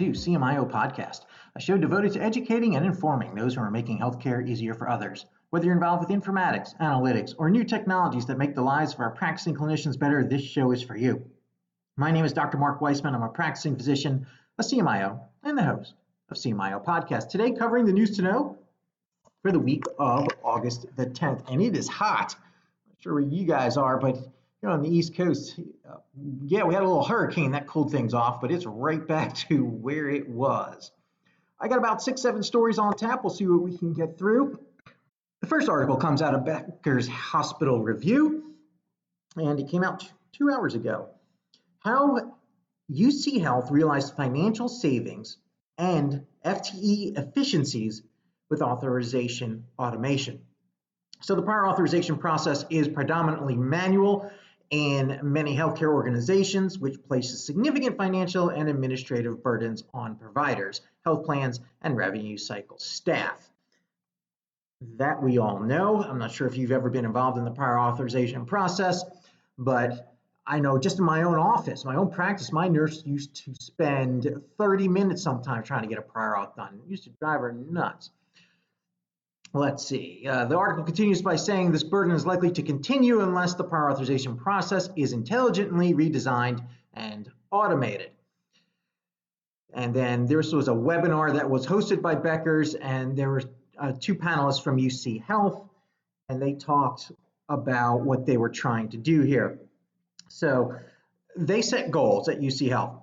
to CMIO Podcast, a show devoted to educating and informing those who are making healthcare easier for others. Whether you're involved with informatics, analytics, or new technologies that make the lives of our practicing clinicians better, this show is for you. My name is Dr. Mark Weissman. I'm a practicing physician, a CMIO, and the host of CMIO Podcast. Today, covering the news to know for the week of August the 10th. And it is hot. I'm not sure where you guys are, but here on the East Coast, yeah, we had a little hurricane that cooled things off, but it's right back to where it was. I got about six, seven stories on tap. We'll see what we can get through. The first article comes out of Becker's Hospital Review, and it came out two hours ago. How UC Health realized financial savings and FTE efficiencies with authorization automation. So, the prior authorization process is predominantly manual in many healthcare organizations, which places significant financial and administrative burdens on providers, health plans, and revenue cycle staff. That we all know. I'm not sure if you've ever been involved in the prior authorization process, but I know just in my own office, my own practice, my nurse used to spend 30 minutes sometimes trying to get a prior auth done. It used to drive her nuts. Let's see. Uh, the article continues by saying this burden is likely to continue unless the prior authorization process is intelligently redesigned and automated. And then this was a webinar that was hosted by Becker's, and there were uh, two panelists from UC Health, and they talked about what they were trying to do here. So they set goals at UC Health.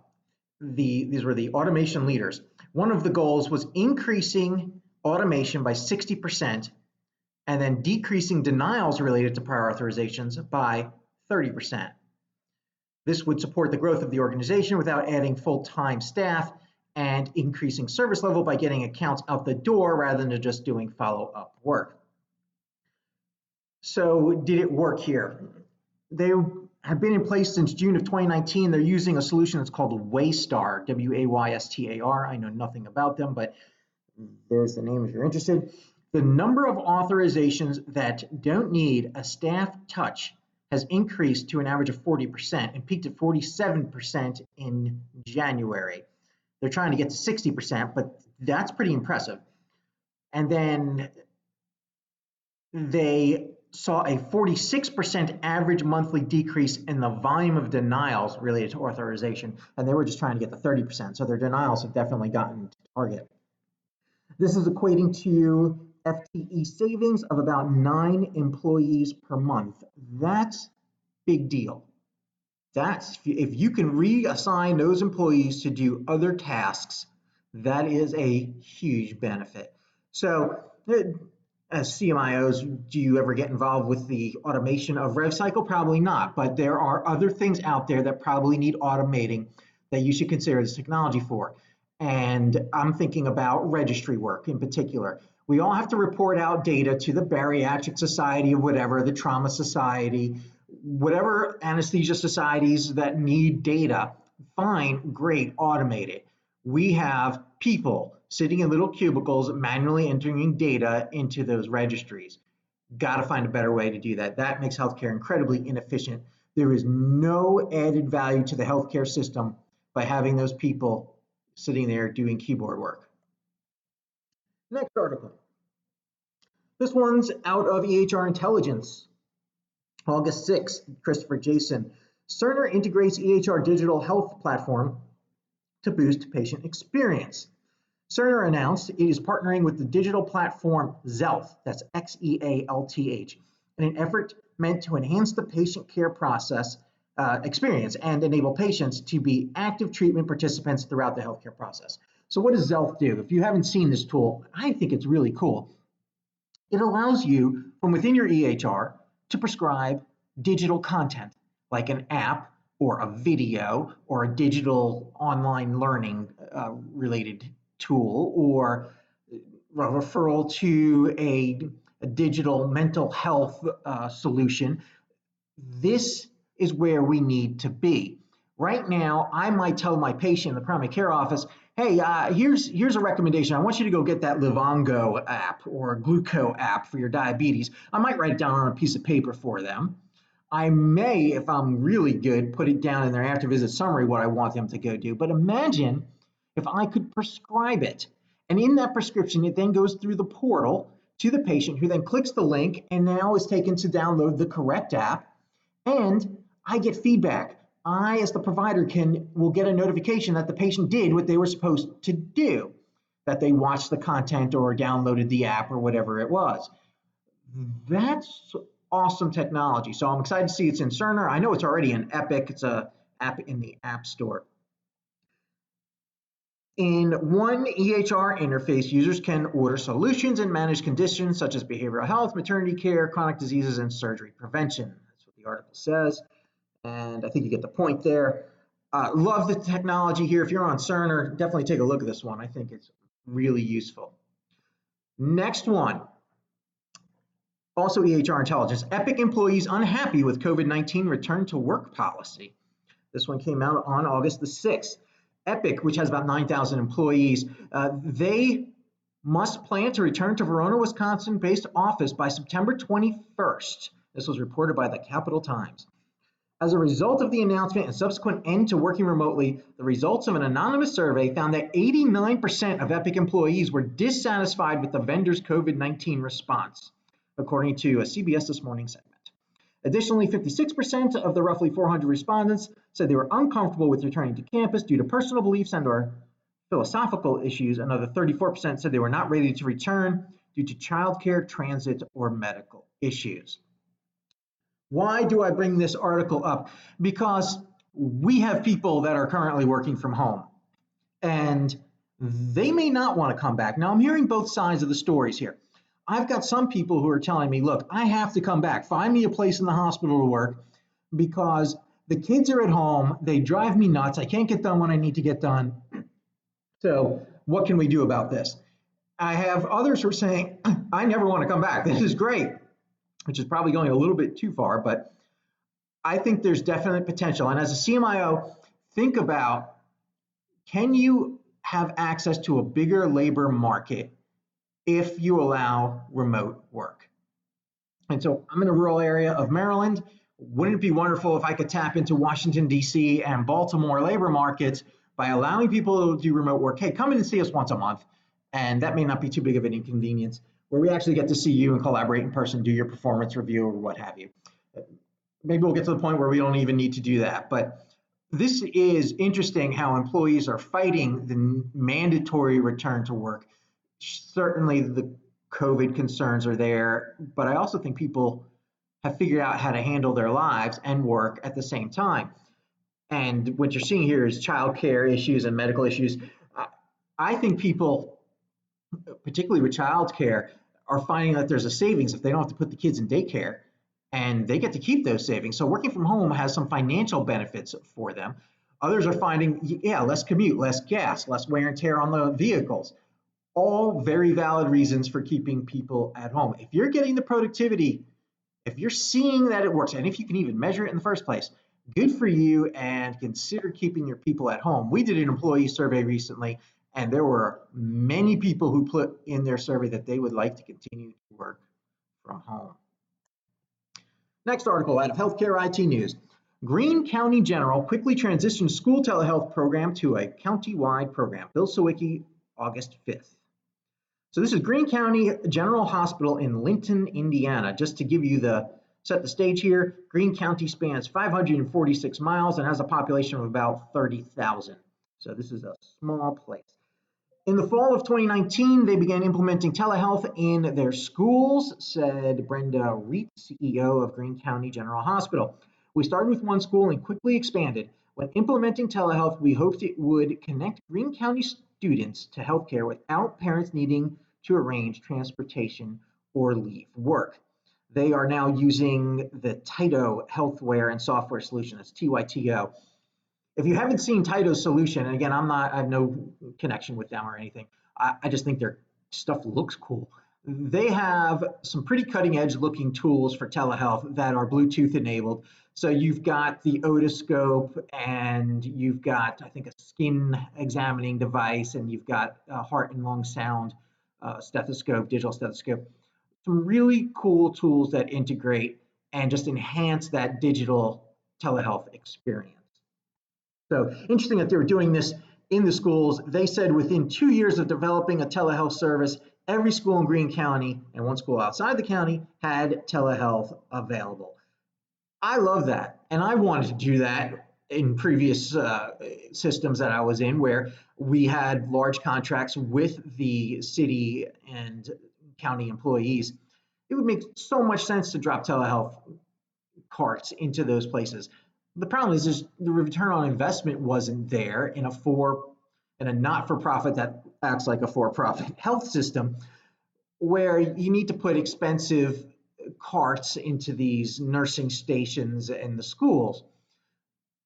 The, these were the automation leaders. One of the goals was increasing automation by 60% and then decreasing denials related to prior authorizations by 30%. This would support the growth of the organization without adding full-time staff and increasing service level by getting accounts out the door rather than just doing follow-up work. So did it work here? They have been in place since June of 2019. They're using a solution that's called Waystar, W-A-Y-S-T-A-R. I know nothing about them, but there's the name if you're interested. The number of authorizations that don't need a staff touch has increased to an average of 40% and peaked at 47% in January. They're trying to get to 60%, but that's pretty impressive. And then they saw a 46% average monthly decrease in the volume of denials related to authorization, and they were just trying to get to 30%. So their denials have definitely gotten to target. This is equating to FTE savings of about nine employees per month. That's big deal. That's if you can reassign those employees to do other tasks, that is a huge benefit. So, uh, as CMIOs, do you ever get involved with the automation of RevCycle? Probably not, but there are other things out there that probably need automating that you should consider this technology for. And I'm thinking about registry work in particular. We all have to report out data to the bariatric society or whatever, the trauma society, whatever anesthesia societies that need data. Fine, great, automate it. We have people sitting in little cubicles manually entering data into those registries. Got to find a better way to do that. That makes healthcare incredibly inefficient. There is no added value to the healthcare system by having those people sitting there doing keyboard work. Next article. This one's out of EHR Intelligence. August 6th, Christopher Jason. Cerner integrates EHR digital health platform to boost patient experience. Cerner announced it is partnering with the digital platform Xealth, that's X E A L T H, in an effort meant to enhance the patient care process uh, experience and enable patients to be active treatment participants throughout the healthcare process. So, what does Xealth do? If you haven't seen this tool, I think it's really cool. It allows you from within your EHR to prescribe digital content like an app or a video or a digital online learning uh, related tool or a referral to a, a digital mental health uh, solution. This is where we need to be. Right now, I might tell my patient in the primary care office, hey, uh, here's, here's a recommendation. I want you to go get that Livongo app or Glooko app for your diabetes. I might write it down on a piece of paper for them. I may, if I'm really good, put it down in their after visit summary what I want them to go do. But imagine if I could prescribe it. And in that prescription, it then goes through the portal to the patient who then clicks the link and now is taken to download the correct app. And I get feedback. I, as the provider, can will get a notification that the patient did what they were supposed to do, that they watched the content or downloaded the app or whatever it was. That's awesome technology. So I'm excited to see it's in Cerner. I know it's already in Epic. It's a app in the App Store. In one EHR interface, users can order solutions and manage conditions such as behavioral health, maternity care, chronic diseases, and surgery prevention. That's what the article says. And I think you get the point there. Uh, love the technology here. If you're on Cerner, definitely take a look at this one. I think it's really useful. Next one. Also EHR intelligence. Epic employees unhappy with COVID-19 return to work policy. This one came out on August the 6th. Epic, which has about 9,000 employees, uh, they must plan to return to Verona, Wisconsin based office by September 21st. This was reported by the Capital Times. As a result of the announcement and subsequent end to working remotely, the results of an anonymous survey found that 89% of Epic employees were dissatisfied with the vendor's COVID 19 response, according to a CBS This Morning segment. Additionally, 56% of the roughly 400 respondents said they were uncomfortable with returning to campus due to personal beliefs and or philosophical issues. Another 34% said they were not ready to return due to childcare, transit, or medical issues. Why do I bring this article up? Because we have people that are currently working from home and they may not want to come back. Now, I'm hearing both sides of the stories here. I've got some people who are telling me, look, I have to come back. Find me a place in the hospital to work because the kids are at home. They drive me nuts. I can't get done when I need to get done. So, what can we do about this? I have others who are saying, I never want to come back. This is great, which is probably going a little bit too far, but I think there's definite potential. And as a CMIO, think about can you have access to a bigger labor market if you allow remote work. And so I'm in a rural area of Maryland. Wouldn't it be wonderful if I could tap into Washington, D.C. and Baltimore labor markets by allowing people to do remote work? Hey, come in and see us once a month. And that may not be too big of an inconvenience where we actually get to see you and collaborate in person, do your performance review or what have you. Maybe we'll get to the point where we don't even need to do that. But this is interesting how employees are fighting the mandatory return to work certainly the COVID concerns are there, but I also think people have figured out how to handle their lives and work at the same time. And what you're seeing here is childcare issues and medical issues. I think people, particularly with childcare, are finding that there's a savings if they don't have to put the kids in daycare and they get to keep those savings. So working from home has some financial benefits for them. Others are finding, yeah, less commute, less gas, less wear and tear on the vehicles all very valid reasons for keeping people at home. If you're getting the productivity, if you're seeing that it works, and if you can even measure it in the first place, good for you and consider keeping your people at home. We did an employee survey recently, and there were many people who put in their survey that they would like to continue to work from home. Next article out of Healthcare IT News. Greene County General quickly transitioned school telehealth program to a county-wide program. Bill Siwicki, August 5th. So this is Greene County General Hospital in Linton, Indiana. Just to give you the set the stage here, Greene County spans 546 miles and has a population of about 30,000. So this is a small place. In the fall of 2019, they began implementing telehealth in their schools, said Brenda Reetz, CEO of Greene County General Hospital. We started with one school and quickly expanded. When implementing telehealth, we hoped it would connect Greene County students to healthcare without parents needing to arrange transportation or leave work. They are now using the Tyto healthware and software solution. It's TYTO. If you haven't seen Tyto's solution, and again, I'm not, I have no connection with them or anything. I, I just think their stuff looks cool. They have some pretty cutting edge looking tools for telehealth that are Bluetooth enabled. So you've got the otoscope and you've got, I think, a skin examining device and you've got a heart and lung sound uh, stethoscope, digital stethoscope. Some really cool tools that integrate and just enhance that digital telehealth experience. So interesting that they were doing this in the schools. They said within two years of developing a telehealth service, every school in Greene County and one school outside the county had telehealth available. I love that. And I wanted to do that in previous uh, systems that I was in where we had large contracts with the city and county employees. It would make so much sense to drop telehealth carts into those places. The problem is, is the return on investment wasn't there in a for in a not-for-profit that acts like a for-profit health system where you need to put expensive carts into these nursing stations and the schools.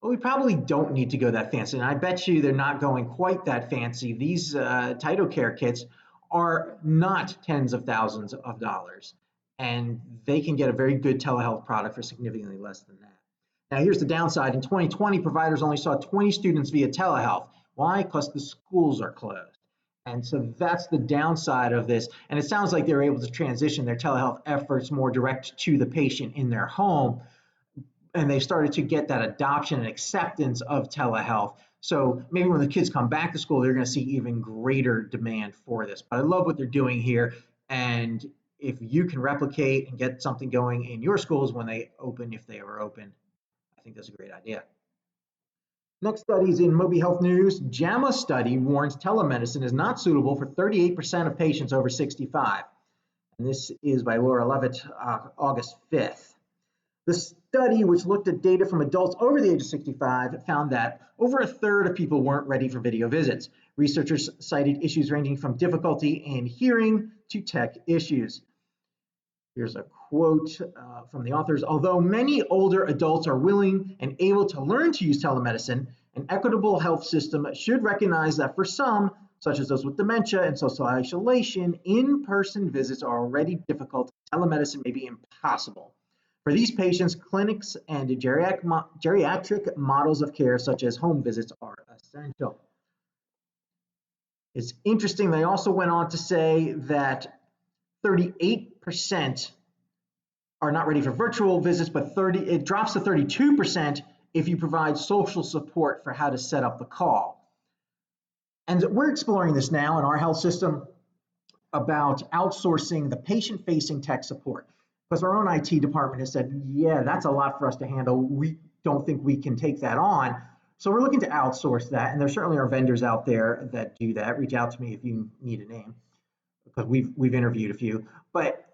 Well, we probably don't need to go that fancy. And I bet you they're not going quite that fancy. These uh, care kits are not tens of thousands of dollars. And they can get a very good telehealth product for significantly less than that. Now, here's the downside. In 2020, providers only saw 20 students via telehealth. Why? Because the schools are closed. And so that's the downside of this. And it sounds like they're able to transition their telehealth efforts more direct to the patient in their home and they started to get that adoption and acceptance of telehealth. So maybe when the kids come back to school, they're going to see even greater demand for this. But I love what they're doing here. And if you can replicate and get something going in your schools when they open, if they ever open, I think that's a great idea. Next study is in MobiHealthNews. JAMA study warns telemedicine is not suitable for 38% of patients over 65. And this is by Laura Lovett, uh, August 5th. The study, which looked at data from adults over the age of 65, found that over a third of people weren't ready for video visits. Researchers cited issues ranging from difficulty in hearing to tech issues. Here's a quote uh, from the authors Although many older adults are willing and able to learn to use telemedicine, an equitable health system should recognize that for some, such as those with dementia and social isolation, in person visits are already difficult. Telemedicine may be impossible. For these patients, clinics and geriatric models of care, such as home visits, are essential. It's interesting, they also went on to say that 38% are not ready for virtual visits, but 30 it drops to 32% if you provide social support for how to set up the call. And we're exploring this now in our health system about outsourcing the patient facing tech support because our own IT department has said, yeah, that's a lot for us to handle. We don't think we can take that on. So we're looking to outsource that. And there certainly are vendors out there that do that. Reach out to me if you need a name because we've we've interviewed a few. But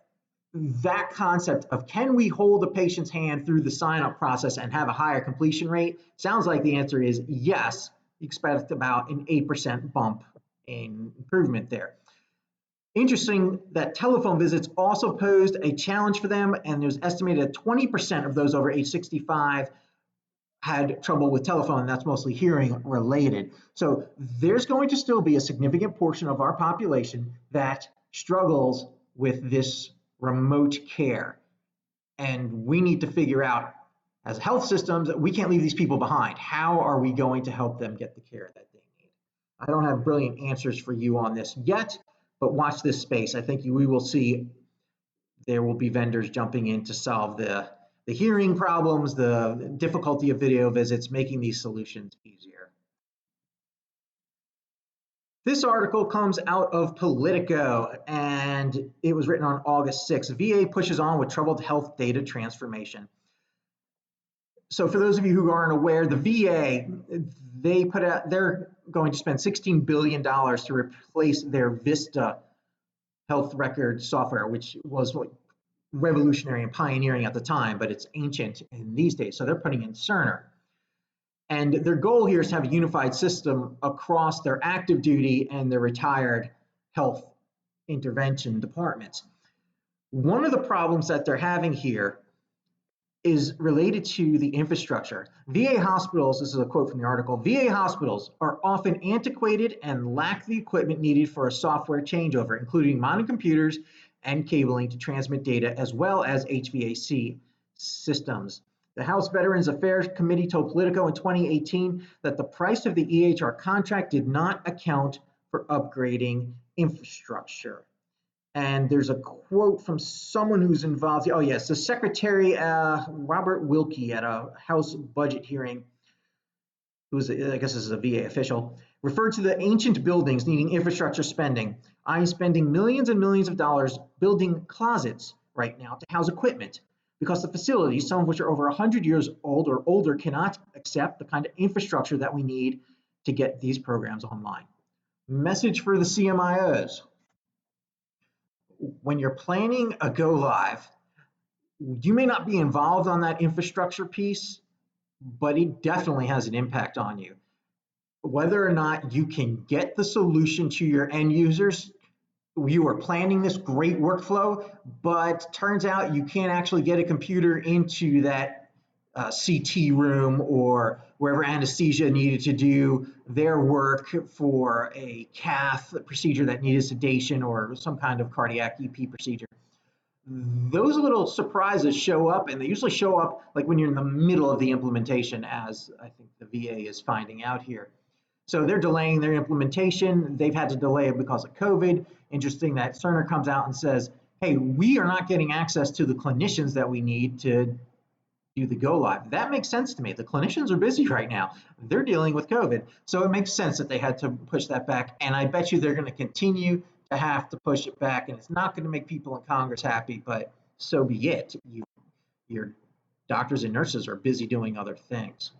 that concept of can we hold a patient's hand through the sign up process and have a higher completion rate sounds like the answer is yes. You expect about an 8% bump in improvement there. Interesting that telephone visits also posed a challenge for them, and there's estimated that 20% of those over age 65 had trouble with telephone, and that's mostly hearing related. So there's going to still be a significant portion of our population that struggles with this remote care. And we need to figure out, as health systems, we can't leave these people behind. How are we going to help them get the care that they need? I don't have brilliant answers for you on this yet, but watch this space. I think we will see there will be vendors jumping in to solve the, the hearing problems, the difficulty of video visits, making these solutions easier. This article comes out of Politico and it was written on August 6th. VA pushes on with troubled health data transformation. So for those of you who aren't aware, the VA, they put out, they're going to spend $16 billion to replace their Vista health record software, which was revolutionary and pioneering at the time, but it's ancient in these days. So they're putting in Cerner. And their goal here is to have a unified system across their active duty and their retired health intervention departments. One of the problems that they're having here is related to the infrastructure. VA hospitals, this is a quote from the article, VA hospitals are often antiquated and lack the equipment needed for a software changeover, including modern computers and cabling to transmit data, as well as HVAC systems. The House Veterans Affairs Committee told Politico in 2018 that the price of the EHR contract did not account for upgrading infrastructure. And there's a quote from someone who's involved. Oh, yes, the Secretary uh, Robert Wilkie at a House budget hearing, who's, I guess, this is a VA official. referred to the ancient buildings needing infrastructure spending. I'm spending millions and millions of dollars building closets right now to house equipment because the facilities, some of which are over 100 years old or older, cannot accept the kind of infrastructure that we need to get these programs online. Message for the CMIOs. When you're planning a go live, you may not be involved on that infrastructure piece, but it definitely has an impact on you. Whether or not you can get the solution to your end users, you are planning this great workflow, but turns out you can't actually get a computer into that uh, CT room or wherever anesthesia needed to do their work for a cath procedure that needed sedation or some kind of cardiac EP procedure. Those little surprises show up and they usually show up like when you're in the middle of the implementation as i think the va is finding out here so they're delaying their implementation. They've had to delay it because of covid. Interesting that cerner comes out and says hey we are not getting access to the clinicians that we need to do the go live. That makes sense to me. The clinicians are busy right now. They're dealing with covid. So it makes sense that they had to push that back. And i bet you they're going to continue to have to push it back, and it's not going to make people in Congress happy, but so be it. You, your doctors and nurses are busy doing other things.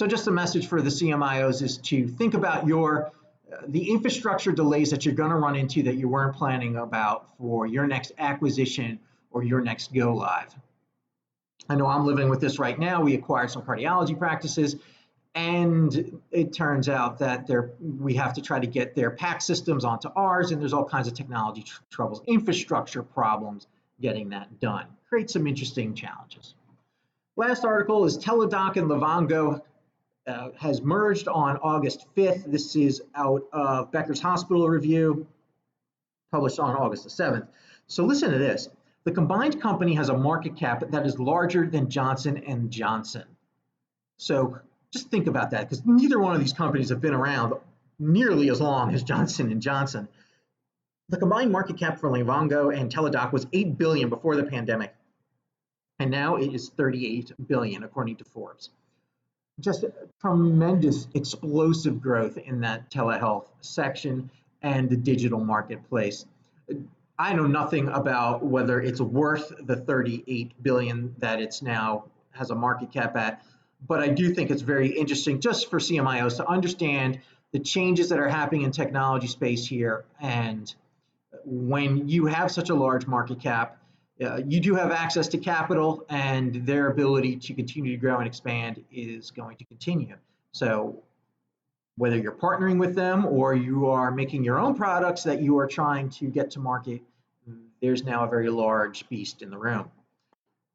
So just a message for the CMIOs is to think about your uh, the infrastructure delays that you're going to run into that you weren't planning about for your next acquisition or your next go live. I know I'm living with this right now. We acquired some cardiology practices and it turns out that there we have to try to get their PAC systems onto ours, and there's all kinds of technology tr- troubles, infrastructure problems getting that done. Creates some interesting challenges. Last article is Teladoc and Livongo uh, has merged on August 5th. This is out of Becker's Hospital Review, published on August the 7th. So listen to this. The combined company has a market cap that is larger than Johnson and Johnson. So just think about that because neither one of these companies have been around nearly as long as Johnson and Johnson. The combined market cap for Livongo and Teladoc was 8 billion before the pandemic, and now it is 38 billion according to Forbes. Just tremendous explosive growth in that telehealth section and the digital marketplace. I know nothing about whether it's worth the 38 billion that it's now has a market cap at but I do think it's very interesting just for CMIOs to understand the changes that are happening in technology space here. And when you have such a large market cap, uh, you do have access to capital, and their ability to continue to grow and expand is going to continue. So, whether you're partnering with them or you are making your own products that you are trying to get to market, there's now a very large beast in the room.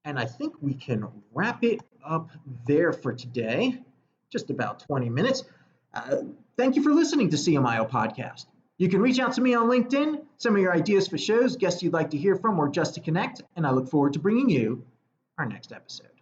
And I think we can wrap it up there for today, just about 20 minutes. Uh, thank you for listening to CMIO Podcast. You can reach out to me on LinkedIn, send me your ideas for shows, guests you'd like to hear from, or just to connect, and I look forward to bringing you our next episode.